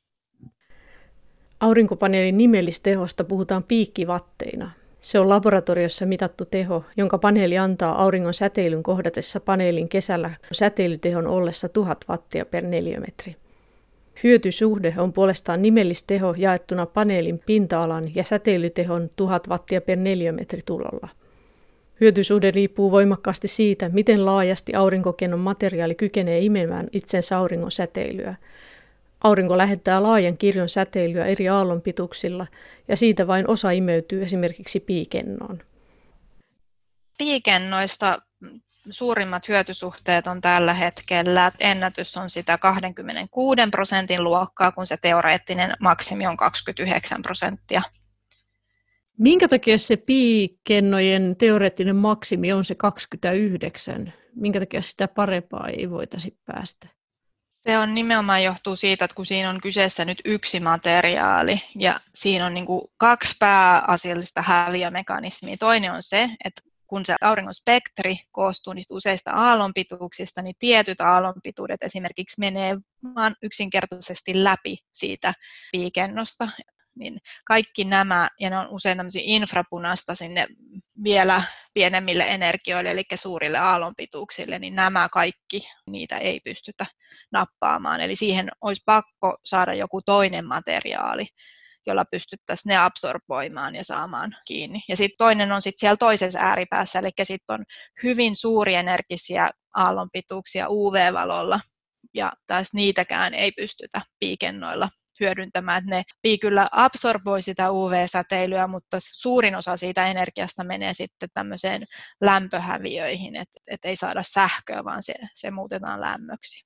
Aurinkopaneelin nimellistehosta puhutaan piikkivatteina. Se on laboratoriossa mitattu teho, jonka paneeli antaa auringon säteilyn kohdatessa paneelin kesällä säteilytehon ollessa 1000 wattia per neliömetri. Hyötysuhde on puolestaan nimellisteho jaettuna paneelin pinta-alan ja säteilytehon 1000 wattia per neliömetri tulolla. Hyötysuhde riippuu voimakkaasti siitä, miten laajasti aurinkokennon materiaali kykenee imemään itsensä auringon säteilyä – Aurinko lähettää laajan kirjon säteilyä eri aallonpituuksilla ja siitä vain osa imeytyy esimerkiksi piikennoon. Piikennoista suurimmat hyötysuhteet on tällä hetkellä. Ennätys on sitä 26 prosentin luokkaa, kun se teoreettinen maksimi on 29 prosenttia. Minkä takia se piikennojen teoreettinen maksimi on se 29? Minkä takia sitä parempaa ei voitaisi päästä? Se on nimenomaan johtuu siitä, että kun siinä on kyseessä nyt yksi materiaali ja siinä on niin kuin kaksi pääasiallista häviömekanismia. Toinen on se, että kun se auringon spektri koostuu niistä useista aallonpituuksista, niin tietyt aallonpituudet esimerkiksi menee vaan yksinkertaisesti läpi siitä piikennosta niin kaikki nämä, ja ne on usein tämmöisiä infrapunasta sinne vielä pienemmille energioille, eli suurille aallonpituuksille, niin nämä kaikki, niitä ei pystytä nappaamaan. Eli siihen olisi pakko saada joku toinen materiaali, jolla pystyttäisiin ne absorboimaan ja saamaan kiinni. Ja sitten toinen on sitten siellä toisessa ääripäässä, eli sitten on hyvin suurienergisiä aallonpituuksia UV-valolla, ja taas niitäkään ei pystytä piikennoilla hyödyntämään, että ne pii kyllä absorboi sitä UV-säteilyä, mutta suurin osa siitä energiasta menee sitten tämmöiseen lämpöhäviöihin, että et ei saada sähköä, vaan se, se muutetaan lämmöksi.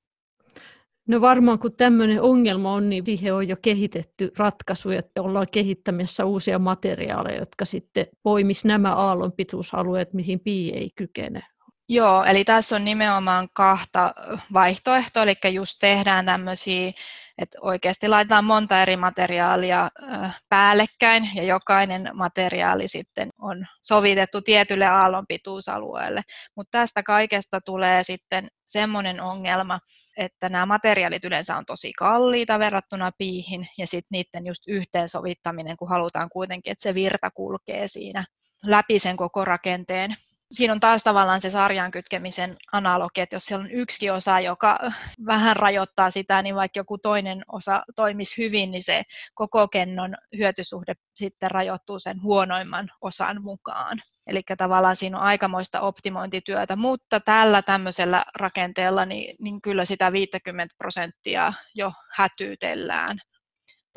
No varmaan kun tämmöinen ongelma on, niin siihen on jo kehitetty ratkaisuja, että ollaan kehittämässä uusia materiaaleja, jotka sitten poimis nämä aallonpituusalueet, mihin pii ei kykene. Joo, eli tässä on nimenomaan kahta vaihtoehtoa, eli just tehdään tämmöisiä että oikeasti laitetaan monta eri materiaalia päällekkäin ja jokainen materiaali sitten on sovitettu tietylle aallonpituusalueelle. Mutta tästä kaikesta tulee sitten semmoinen ongelma, että nämä materiaalit yleensä on tosi kalliita verrattuna piihin ja sitten niiden just yhteensovittaminen, kun halutaan kuitenkin, että se virta kulkee siinä läpi sen koko rakenteen siinä on taas tavallaan se sarjan kytkemisen analogi, että jos siellä on yksi osa, joka vähän rajoittaa sitä, niin vaikka joku toinen osa toimisi hyvin, niin se koko kennon hyötysuhde sitten rajoittuu sen huonoimman osan mukaan. Eli tavallaan siinä on aikamoista optimointityötä, mutta tällä tämmöisellä rakenteella niin, niin kyllä sitä 50 prosenttia jo hätyytellään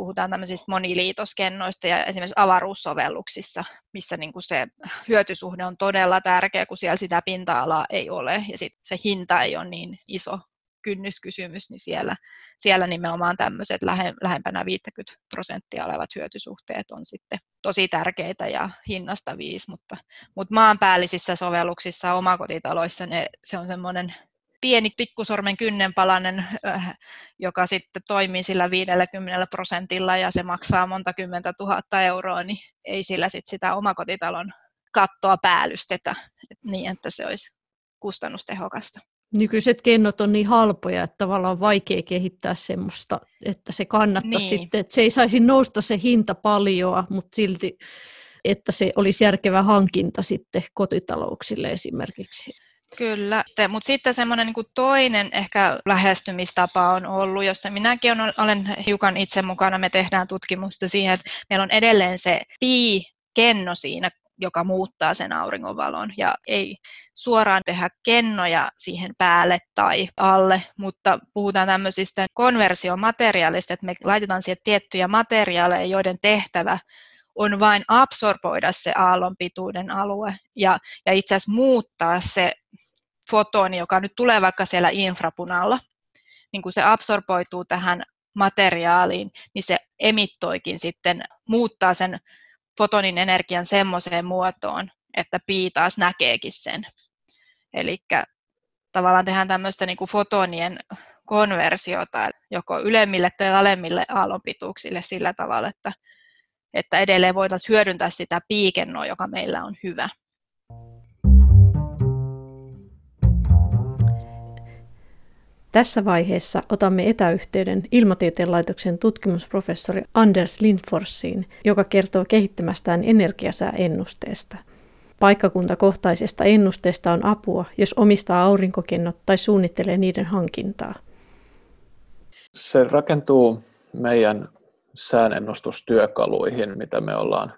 puhutaan tämmöisistä moniliitoskennoista ja esimerkiksi avaruussovelluksissa, missä niin kuin se hyötysuhde on todella tärkeä, kun siellä sitä pinta-alaa ei ole ja sit se hinta ei ole niin iso kynnyskysymys, niin siellä, siellä nimenomaan tämmöiset lähe, lähempänä 50 prosenttia olevat hyötysuhteet on sitten tosi tärkeitä ja hinnasta viisi, mutta, mutta maanpäällisissä sovelluksissa omakotitaloissa ne, se on semmoinen pieni pikkusormen kynnenpalanen, äh, joka sitten toimii sillä 50 prosentilla ja se maksaa monta kymmentä tuhatta euroa, niin ei sillä sit sitä omakotitalon kattoa päällystetä niin, että se olisi kustannustehokasta. Nykyiset kennot on niin halpoja, että tavallaan on vaikea kehittää semmoista, että se kannattaisi niin. sitten, että se ei saisi nousta se hinta paljon, mutta silti, että se olisi järkevä hankinta sitten kotitalouksille esimerkiksi. Kyllä, mutta sitten semmoinen niin toinen ehkä lähestymistapa on ollut, jossa minäkin olen hiukan itse mukana, me tehdään tutkimusta siihen, että meillä on edelleen se pi-kenno siinä joka muuttaa sen auringonvalon. Ja ei suoraan tehdä kennoja siihen päälle tai alle, mutta puhutaan tämmöisistä konversiomateriaalista, että me laitetaan siihen tiettyjä materiaaleja, joiden tehtävä on vain absorboida se aallonpituuden alue ja, ja itse asiassa muuttaa se fotoni, joka nyt tulee vaikka siellä infrapunalla, niin kun se absorboituu tähän materiaaliin, niin se emittoikin sitten, muuttaa sen fotonin energian semmoiseen muotoon, että pii taas näkeekin sen. Eli tavallaan tehdään tämmöistä niin kuin fotonien konversiota joko ylemmille tai alemmille aallonpituuksille sillä tavalla, että, että edelleen voitaisiin hyödyntää sitä piikennoa, joka meillä on hyvä. Tässä vaiheessa otamme etäyhteyden Ilmatieteen laitoksen tutkimusprofessori Anders Lindforsiin, joka kertoo kehittämästään energiasääennusteesta. Paikkakuntakohtaisesta ennusteesta on apua, jos omistaa aurinkokennot tai suunnittelee niiden hankintaa. Se rakentuu meidän säänennustustyökaluihin, mitä me ollaan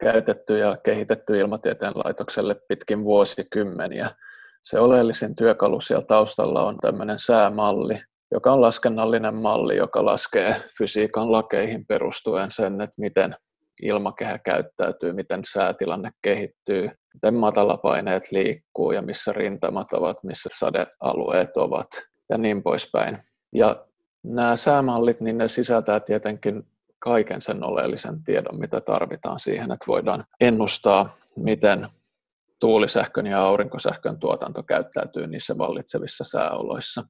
käytetty ja kehitetty Ilmatieteen laitokselle pitkin vuosikymmeniä – se oleellisin työkalu siellä taustalla on tämmöinen säämalli, joka on laskennallinen malli, joka laskee fysiikan lakeihin perustuen sen, että miten ilmakehä käyttäytyy, miten säätilanne kehittyy, miten matalapaineet liikkuu ja missä rintamat ovat, missä sadealueet ovat ja niin poispäin. Ja nämä säämallit, niin ne sisältää tietenkin kaiken sen oleellisen tiedon, mitä tarvitaan siihen, että voidaan ennustaa, miten tuulisähkön ja aurinkosähkön tuotanto käyttäytyy niissä vallitsevissa sääoloissa.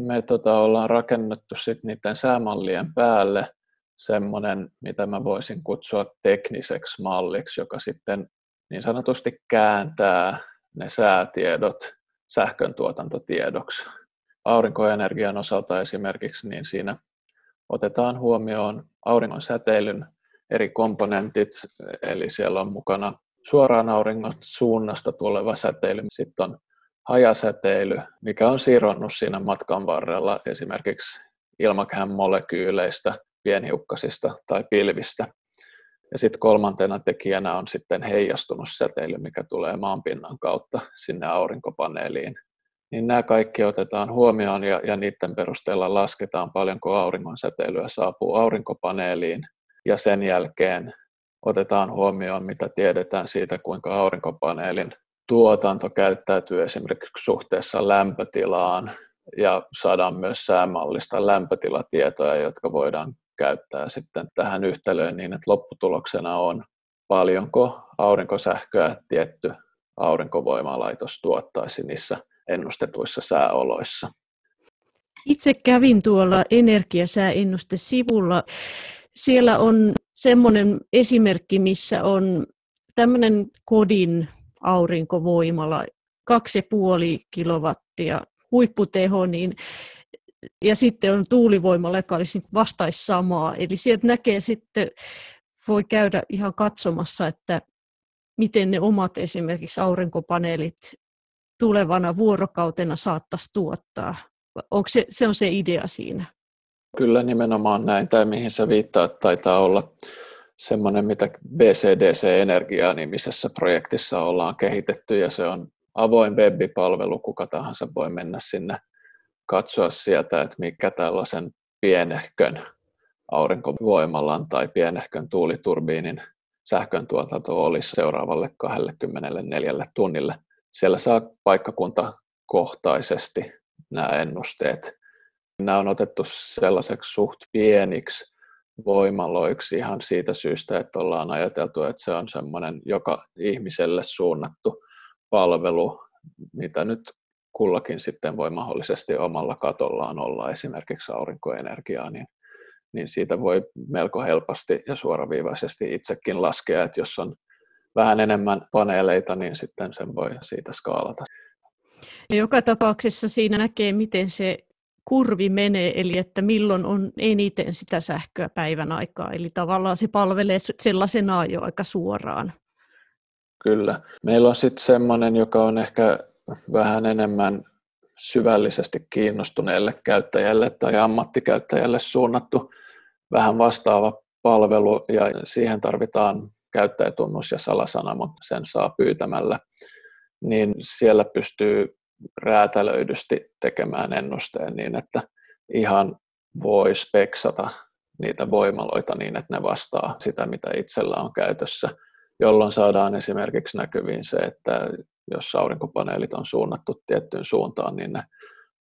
Me tota, ollaan rakennettu sit niiden säämallien päälle semmoinen, mitä mä voisin kutsua tekniseksi malliksi, joka sitten niin sanotusti kääntää ne säätiedot sähkön tuotantotiedoksi. Aurinkoenergian osalta esimerkiksi, niin siinä otetaan huomioon auringon säteilyn eri komponentit, eli siellä on mukana suoraan auringon suunnasta tuleva säteily. Sitten on hajasäteily, mikä on sironnut siinä matkan varrella esimerkiksi ilmakehän molekyyleistä, pienhiukkasista tai pilvistä. Ja sitten kolmantena tekijänä on sitten heijastunut säteily, mikä tulee maanpinnan kautta sinne aurinkopaneeliin. Niin nämä kaikki otetaan huomioon ja, ja niiden perusteella lasketaan paljonko auringon säteilyä saapuu aurinkopaneeliin. Ja sen jälkeen otetaan huomioon, mitä tiedetään siitä, kuinka aurinkopaneelin tuotanto käyttäytyy esimerkiksi suhteessa lämpötilaan ja saadaan myös säämallista lämpötilatietoja, jotka voidaan käyttää sitten tähän yhtälöön niin, että lopputuloksena on paljonko aurinkosähköä tietty aurinkovoimalaitos tuottaisi niissä ennustetuissa sääoloissa. Itse kävin tuolla energiasääennustesivulla. Siellä on semmoinen esimerkki, missä on tämmöinen kodin aurinkovoimala, 2,5 kilowattia huipputeho, niin, ja sitten on tuulivoimala, joka olisi vastaisi samaa. Eli sieltä näkee sitten, voi käydä ihan katsomassa, että miten ne omat esimerkiksi aurinkopaneelit tulevana vuorokautena saattaisi tuottaa. Onko se, se on se idea siinä? Kyllä nimenomaan näin. Tämä, mihin sä viittaat, taitaa olla semmoinen, mitä BCDC-energiaa nimisessä projektissa ollaan kehitetty, ja se on avoin web-palvelu, kuka tahansa voi mennä sinne katsoa sieltä, että mikä tällaisen pienehkön aurinkovoimalan tai pienehkön tuuliturbiinin sähkön tuotanto olisi seuraavalle 24 tunnille. Siellä saa paikkakuntakohtaisesti nämä ennusteet. Nämä on otettu sellaiseksi suht pieniksi voimaloiksi ihan siitä syystä, että ollaan ajateltu, että se on semmoinen joka ihmiselle suunnattu palvelu, mitä nyt kullakin sitten voi mahdollisesti omalla katollaan olla esimerkiksi aurinkoenergiaa, niin, niin siitä voi melko helposti ja suoraviivaisesti itsekin laskea, että jos on vähän enemmän paneeleita, niin sitten sen voi siitä skaalata. Joka tapauksessa siinä näkee, miten se kurvi menee, eli että milloin on eniten sitä sähköä päivän aikaa. Eli tavallaan se palvelee sellaisenaan jo aika suoraan. Kyllä. Meillä on sitten semmoinen, joka on ehkä vähän enemmän syvällisesti kiinnostuneelle käyttäjälle tai ammattikäyttäjälle suunnattu vähän vastaava palvelu ja siihen tarvitaan käyttäjätunnus ja salasana, mutta sen saa pyytämällä, niin siellä pystyy räätälöidysti tekemään ennusteen niin, että ihan voi speksata niitä voimaloita niin, että ne vastaa sitä, mitä itsellä on käytössä, jolloin saadaan esimerkiksi näkyviin se, että jos aurinkopaneelit on suunnattu tiettyyn suuntaan, niin ne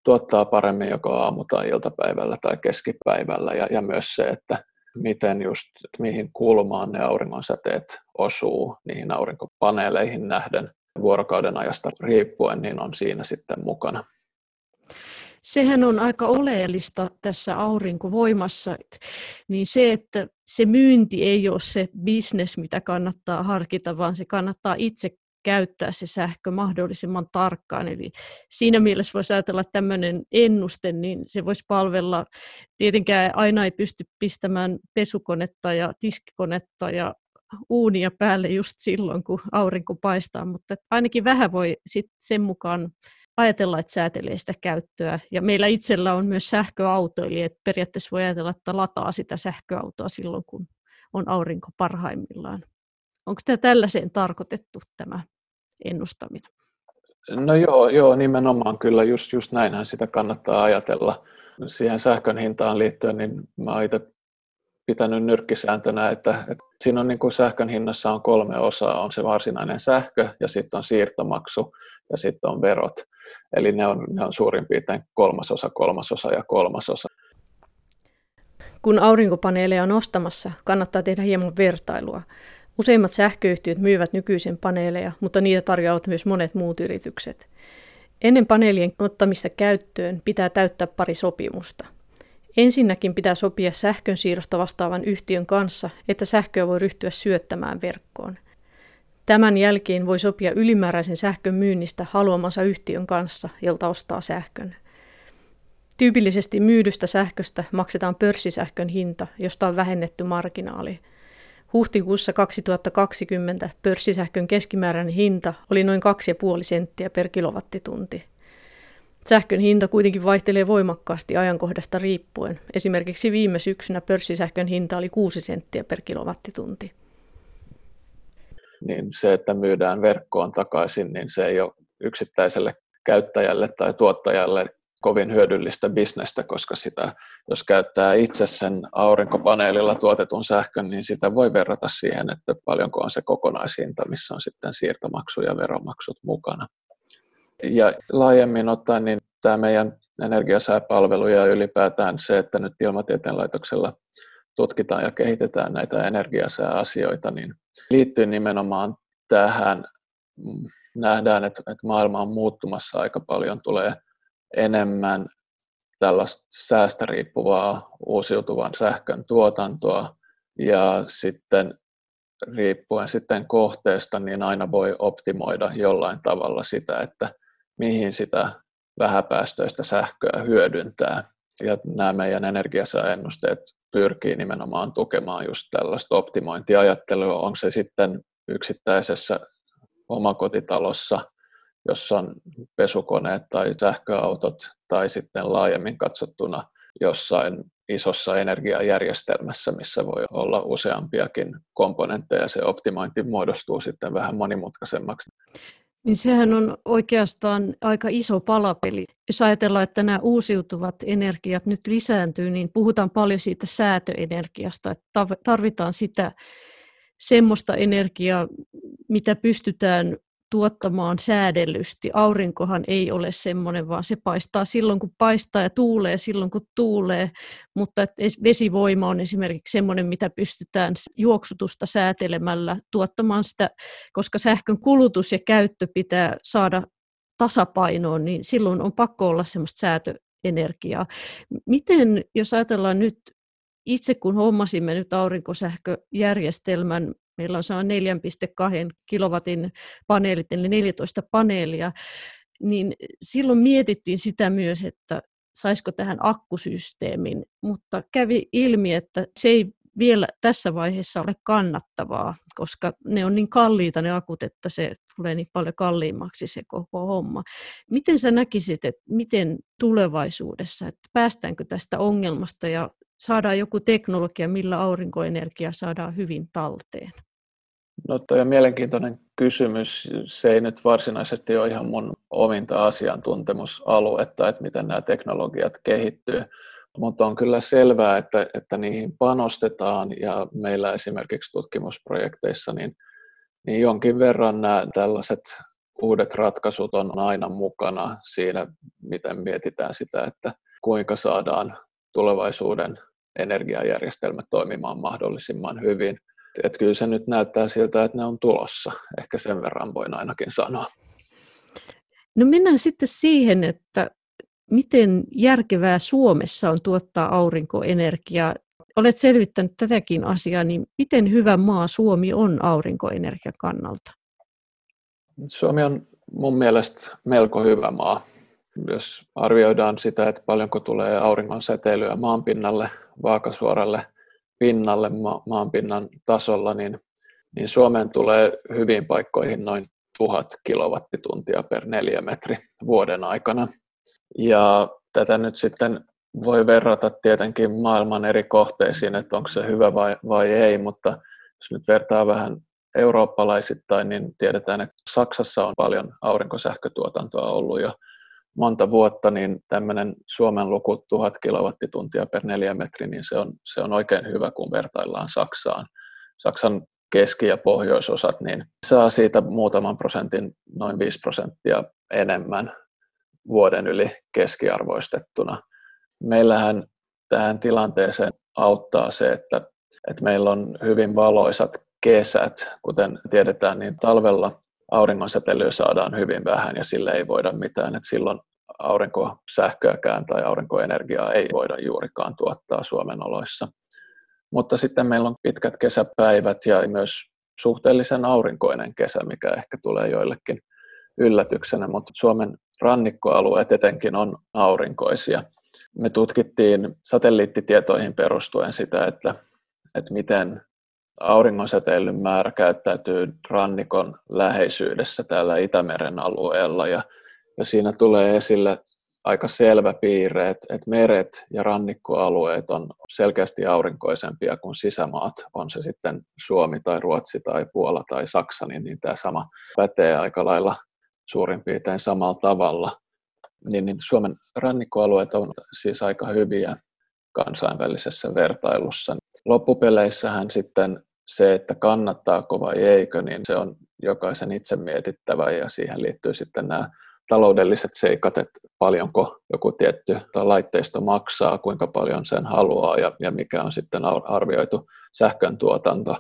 tuottaa paremmin joko aamu- tai iltapäivällä tai keskipäivällä, ja, ja myös se, että miten just, että mihin kulmaan ne auringonsäteet osuu niihin aurinkopaneeleihin nähden vuorokauden ajasta riippuen, niin on siinä sitten mukana. Sehän on aika oleellista tässä aurinkovoimassa, niin se, että se myynti ei ole se bisnes, mitä kannattaa harkita, vaan se kannattaa itse käyttää se sähkö mahdollisimman tarkkaan. Eli siinä mielessä voisi ajatella, että tämmöinen ennuste, niin se voisi palvella, tietenkään aina ei pysty pistämään pesukonetta ja tiskikonetta ja uunia päälle just silloin, kun aurinko paistaa, mutta ainakin vähän voi sit sen mukaan ajatella, että säätelee sitä käyttöä. Ja meillä itsellä on myös sähköauto, eli että periaatteessa voi ajatella, että lataa sitä sähköautoa silloin, kun on aurinko parhaimmillaan. Onko tämä tällaiseen tarkoitettu tämä ennustaminen? No joo, joo nimenomaan kyllä, just, just näinhän sitä kannattaa ajatella. Siihen sähkön hintaan liittyen, niin mä oon itse pitänyt nyrkkisääntönä, että, että siinä on niin kuin sähkön hinnassa on kolme osaa. On se varsinainen sähkö ja sitten on siirtomaksu ja sitten on verot. Eli ne on, ne on suurin piirtein kolmasosa, kolmasosa ja kolmasosa. Kun aurinkopaneeleja on ostamassa, kannattaa tehdä hieman vertailua. Useimmat sähköyhtiöt myyvät nykyisen paneeleja, mutta niitä tarjoavat myös monet muut yritykset. Ennen paneelien ottamista käyttöön pitää täyttää pari sopimusta. Ensinnäkin pitää sopia sähkön siirrosta vastaavan yhtiön kanssa, että sähköä voi ryhtyä syöttämään verkkoon. Tämän jälkeen voi sopia ylimääräisen sähkön myynnistä haluamansa yhtiön kanssa, jolta ostaa sähkön. Tyypillisesti myydystä sähköstä maksetaan pörssisähkön hinta, josta on vähennetty marginaali. Huhtikuussa 2020 pörssisähkön keskimääräinen hinta oli noin 2,5 senttiä per kilowattitunti. Sähkön hinta kuitenkin vaihtelee voimakkaasti ajankohdasta riippuen. Esimerkiksi viime syksynä pörssisähkön hinta oli 6 senttiä per kilowattitunti. Niin se, että myydään verkkoon takaisin, niin se ei ole yksittäiselle käyttäjälle tai tuottajalle kovin hyödyllistä bisnestä, koska sitä, jos käyttää itse sen aurinkopaneelilla tuotetun sähkön, niin sitä voi verrata siihen, että paljonko on se kokonaishinta, missä on sitten siirtomaksu ja veromaksut mukana. Ja laajemmin ottaen, niin tämä meidän energiasääpalvelu ja ylipäätään se, että nyt Ilmatieteen laitoksella tutkitaan ja kehitetään näitä energiasääasioita, niin liittyy nimenomaan tähän. Nähdään, että, että maailma on muuttumassa aika paljon, tulee enemmän tällaista säästä riippuvaa uusiutuvan sähkön tuotantoa ja sitten riippuen sitten kohteesta, niin aina voi optimoida jollain tavalla sitä, että mihin sitä vähäpäästöistä sähköä hyödyntää. Ja nämä meidän energiasääennusteet pyrkii nimenomaan tukemaan just tällaista optimointiajattelua, on se sitten yksittäisessä omakotitalossa, jossa on pesukoneet tai sähköautot, tai sitten laajemmin katsottuna jossain isossa energiajärjestelmässä, missä voi olla useampiakin komponentteja, se optimointi muodostuu sitten vähän monimutkaisemmaksi. Niin sehän on oikeastaan aika iso palapeli. Jos ajatellaan, että nämä uusiutuvat energiat nyt lisääntyy, niin puhutaan paljon siitä säätöenergiasta, että tarvitaan sitä semmoista energiaa, mitä pystytään tuottamaan säädellysti. Aurinkohan ei ole semmoinen, vaan se paistaa silloin, kun paistaa ja tuulee silloin, kun tuulee. Mutta vesivoima on esimerkiksi semmoinen, mitä pystytään juoksutusta säätelemällä tuottamaan sitä, koska sähkön kulutus ja käyttö pitää saada tasapainoon, niin silloin on pakko olla semmoista säätöenergiaa. Miten, jos ajatellaan nyt, itse kun hommasimme nyt aurinkosähköjärjestelmän, meillä on 4,2 kilowatin paneelit, eli 14 paneelia, niin silloin mietittiin sitä myös, että saisiko tähän akkusysteemin, mutta kävi ilmi, että se ei vielä tässä vaiheessa ole kannattavaa, koska ne on niin kalliita ne akut, että se tulee niin paljon kalliimmaksi se koko homma. Miten sä näkisit, että miten tulevaisuudessa, että päästäänkö tästä ongelmasta ja saadaan joku teknologia, millä aurinkoenergia saadaan hyvin talteen? No toi on mielenkiintoinen kysymys. Se ei nyt varsinaisesti ole ihan mun ominta asiantuntemusaluetta, että miten nämä teknologiat kehittyy, mutta on kyllä selvää, että, että niihin panostetaan ja meillä esimerkiksi tutkimusprojekteissa niin, niin jonkin verran nämä tällaiset uudet ratkaisut on aina mukana siinä, miten mietitään sitä, että kuinka saadaan tulevaisuuden energiajärjestelmät toimimaan mahdollisimman hyvin – että kyllä se nyt näyttää siltä, että ne on tulossa. Ehkä sen verran voin ainakin sanoa. No mennään sitten siihen, että miten järkevää Suomessa on tuottaa aurinkoenergiaa. Olet selvittänyt tätäkin asiaa, niin miten hyvä maa Suomi on aurinkoenergian kannalta? Suomi on mun mielestä melko hyvä maa. Jos arvioidaan sitä, että paljonko tulee auringon säteilyä maanpinnalle, vaakasuoralle pinnalle ma- maanpinnan tasolla, niin, niin Suomeen tulee hyvin paikkoihin noin 1000 kilowattituntia per neliömetri vuoden aikana. Ja tätä nyt sitten voi verrata tietenkin maailman eri kohteisiin, että onko se hyvä vai, vai ei, mutta jos nyt vertaa vähän eurooppalaisittain, niin tiedetään, että Saksassa on paljon aurinkosähkötuotantoa ollut jo monta vuotta, niin tämmöinen Suomen luku 1000 kilowattituntia per neliömetri, niin se on, se on oikein hyvä, kun vertaillaan Saksaan. Saksan keski- ja pohjoisosat, niin saa siitä muutaman prosentin, noin 5 prosenttia enemmän vuoden yli keskiarvoistettuna. Meillähän tähän tilanteeseen auttaa se, että, että meillä on hyvin valoisat kesät. Kuten tiedetään, niin talvella auringonsäteilyä saadaan hyvin vähän ja sille ei voida mitään, että silloin aurinkosähköäkään tai aurinkoenergiaa ei voida juurikaan tuottaa Suomen oloissa. Mutta sitten meillä on pitkät kesäpäivät ja myös suhteellisen aurinkoinen kesä, mikä ehkä tulee joillekin yllätyksenä, mutta Suomen rannikkoalueet etenkin on aurinkoisia. Me tutkittiin satelliittitietoihin perustuen sitä, että, että miten auringonsäteilyn määrä käyttäytyy rannikon läheisyydessä täällä Itämeren alueella ja, ja siinä tulee esille aika selvä piirre, että, että meret ja rannikkoalueet on selkeästi aurinkoisempia kuin sisämaat, on se sitten Suomi tai Ruotsi tai Puola tai Saksa, niin, niin tämä sama pätee aika lailla suurin piirtein samalla tavalla. Niin, niin Suomen rannikkoalueet on siis aika hyviä kansainvälisessä vertailussa. Loppupeleissähän sitten se, että kannattaako vai eikö, niin se on jokaisen itse mietittävä ja siihen liittyy sitten nämä taloudelliset seikat, että paljonko joku tietty laitteisto maksaa, kuinka paljon sen haluaa ja, ja mikä on sitten arvioitu sähkön tuotanto.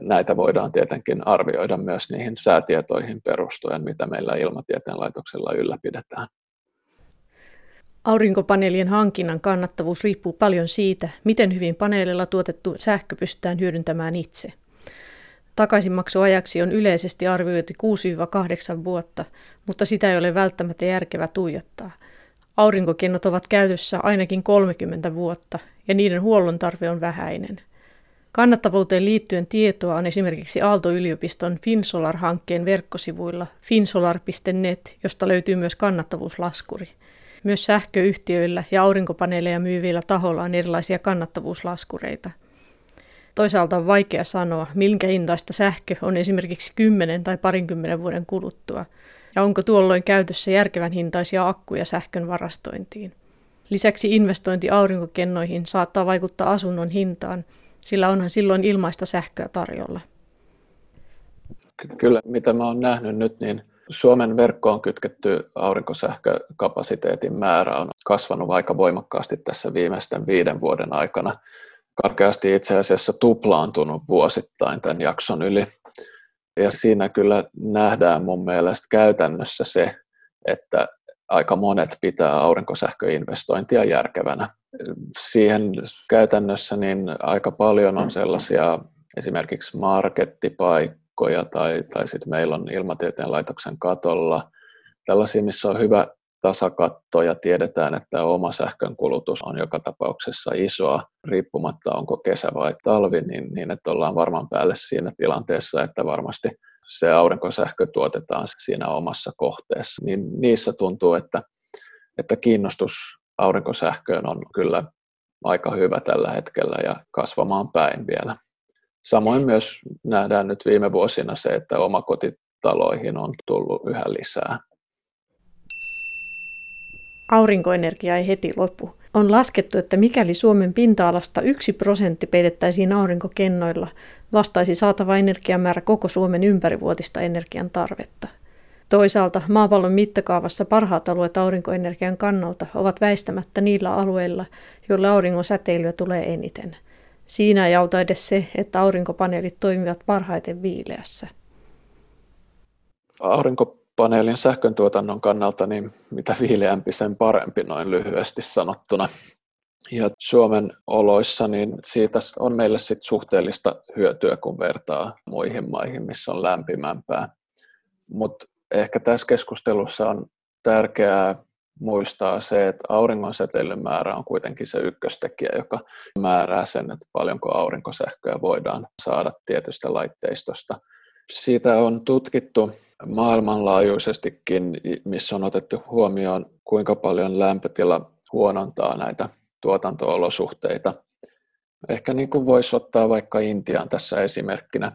Näitä voidaan tietenkin arvioida myös niihin säätietoihin perustuen, mitä meillä ilmatieteen laitoksella ylläpidetään. Aurinkopaneelien hankinnan kannattavuus riippuu paljon siitä, miten hyvin paneelilla tuotettu sähkö pystytään hyödyntämään itse. Takaisinmaksuajaksi on yleisesti arvioitu 6-8 vuotta, mutta sitä ei ole välttämättä järkevä tuijottaa. Aurinkokennot ovat käytössä ainakin 30 vuotta ja niiden huollon tarve on vähäinen. Kannattavuuteen liittyen tietoa on esimerkiksi Aalto-yliopiston Finsolar-hankkeen verkkosivuilla finsolar.net, josta löytyy myös kannattavuuslaskuri – myös sähköyhtiöillä ja aurinkopaneeleja myyvillä tahoilla on erilaisia kannattavuuslaskureita. Toisaalta on vaikea sanoa, minkä hintaista sähkö on esimerkiksi 10 tai parinkymmenen vuoden kuluttua, ja onko tuolloin käytössä järkevän hintaisia akkuja sähkön varastointiin. Lisäksi investointi aurinkokennoihin saattaa vaikuttaa asunnon hintaan, sillä onhan silloin ilmaista sähköä tarjolla. Kyllä, mitä mä oon nähnyt nyt, niin Suomen verkkoon kytketty aurinkosähkökapasiteetin määrä on kasvanut aika voimakkaasti tässä viimeisten viiden vuoden aikana. Karkeasti itse asiassa tuplaantunut vuosittain tämän jakson yli. Ja siinä kyllä nähdään mun mielestä käytännössä se, että aika monet pitää aurinkosähköinvestointia järkevänä. Siihen käytännössä niin aika paljon on sellaisia esimerkiksi markettipaikkoja tai, tai sitten meillä on ilmatieteen laitoksen katolla tällaisia, missä on hyvä tasakatto ja tiedetään, että oma sähkön kulutus on joka tapauksessa isoa, riippumatta onko kesä vai talvi, niin, niin että ollaan varmaan päälle siinä tilanteessa, että varmasti se aurinkosähkö tuotetaan siinä omassa kohteessa. Niin niissä tuntuu, että, että kiinnostus aurinkosähköön on kyllä aika hyvä tällä hetkellä ja kasvamaan päin vielä. Samoin myös nähdään nyt viime vuosina se, että omakotitaloihin on tullut yhä lisää. Aurinkoenergia ei heti lopu. On laskettu, että mikäli Suomen pinta-alasta yksi prosentti peitettäisiin aurinkokennoilla, vastaisi saatava energiamäärä koko Suomen ympärivuotista energian tarvetta. Toisaalta maapallon mittakaavassa parhaat alueet aurinkoenergian kannalta ovat väistämättä niillä alueilla, joilla auringon säteilyä tulee eniten. Siinä ei auta edes se, että aurinkopaneelit toimivat parhaiten viileässä. Aurinkopaneelin sähköntuotannon kannalta niin mitä viileämpi sen parempi noin lyhyesti sanottuna. Ja Suomen oloissa niin siitä on meille sit suhteellista hyötyä, kun vertaa muihin maihin, missä on lämpimämpää. Mutta ehkä tässä keskustelussa on tärkeää muistaa se, että auringonsäteilyn määrä on kuitenkin se ykköstekijä, joka määrää sen, että paljonko aurinkosähköä voidaan saada tietystä laitteistosta. Siitä on tutkittu maailmanlaajuisestikin, missä on otettu huomioon, kuinka paljon lämpötila huonontaa näitä tuotantoolosuhteita. Ehkä niin kuin voisi ottaa vaikka Intian tässä esimerkkinä.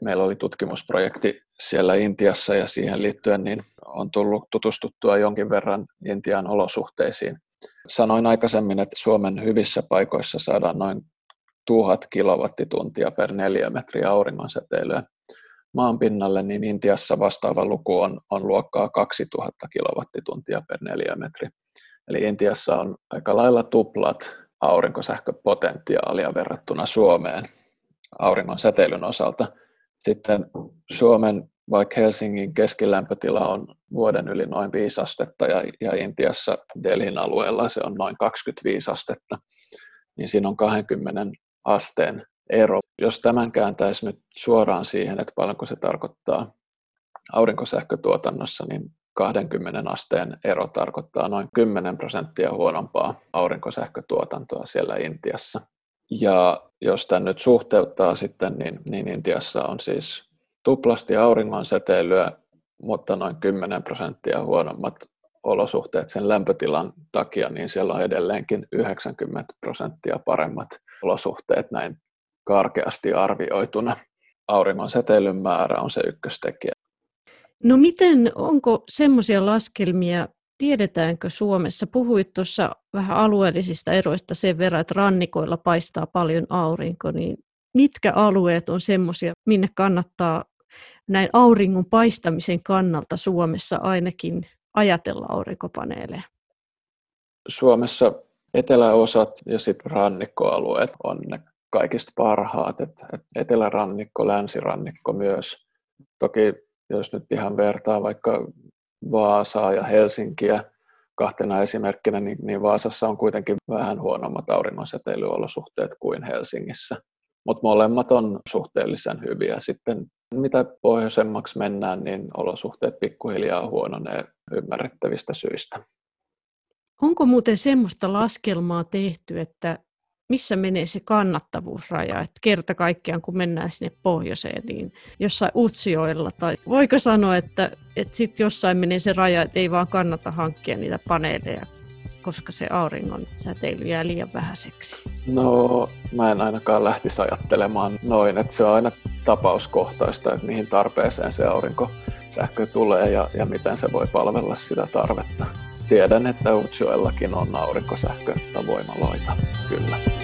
Meillä oli tutkimusprojekti siellä Intiassa ja siihen liittyen niin on tullut tutustuttua jonkin verran Intian olosuhteisiin. Sanoin aikaisemmin, että Suomen hyvissä paikoissa saadaan noin 1000 kilowattituntia per neliömetri auringonsäteilyä maan pinnalle, niin Intiassa vastaava luku on, on luokkaa 2000 kilowattituntia per neliömetri. Eli Intiassa on aika lailla tuplat aurinkosähköpotentiaalia verrattuna Suomeen auringon säteilyn osalta. Sitten Suomen, vaikka Helsingin keskilämpötila on vuoden yli noin 5 astetta ja, ja Intiassa Delhin alueella se on noin 25 astetta, niin siinä on 20 asteen ero. Jos tämän kääntäisi nyt suoraan siihen, että paljonko se tarkoittaa aurinkosähkötuotannossa, niin 20 asteen ero tarkoittaa noin 10 prosenttia huonompaa aurinkosähkötuotantoa siellä Intiassa. Ja jos tämän nyt suhteuttaa sitten, niin, niin Intiassa on siis tuplasti auringon säteilyä, mutta noin 10 prosenttia huonommat olosuhteet sen lämpötilan takia, niin siellä on edelleenkin 90 prosenttia paremmat olosuhteet näin karkeasti arvioituna. Auringon säteilyn määrä on se ykköstekijä. No miten, onko semmoisia laskelmia, tiedetäänkö Suomessa, puhuit tuossa vähän alueellisista eroista sen verran, että rannikoilla paistaa paljon aurinko, niin mitkä alueet on semmoisia, minne kannattaa näin auringon paistamisen kannalta Suomessa ainakin ajatella aurinkopaneeleja? Suomessa eteläosat ja sitten rannikkoalueet on ne kaikista parhaat, että etelärannikko, länsirannikko myös. Toki jos nyt ihan vertaa vaikka Vaasaa ja Helsinkiä kahtena esimerkkinä, niin, niin Vaasassa on kuitenkin vähän huonommat auringonsäteilyolosuhteet kuin Helsingissä. Mutta molemmat on suhteellisen hyviä. Sitten mitä pohjoisemmaksi mennään, niin olosuhteet pikkuhiljaa huononee ymmärrettävistä syistä. Onko muuten semmoista laskelmaa tehty, että missä menee se kannattavuusraja, että kerta kaikkiaan kun mennään sinne pohjoiseen, niin jossain Utsioilla, tai voiko sanoa, että, että sitten jossain menee se raja, että ei vaan kannata hankkia niitä paneeleja, koska se auringon säteily jää liian vähäiseksi? No, mä en ainakaan lähtisi ajattelemaan noin, että se on aina tapauskohtaista, että mihin tarpeeseen se aurinkosähkö tulee ja, ja miten se voi palvella sitä tarvetta. Tiedän, että Utsjoellakin on aurinkosähkövoimaloita, kyllä.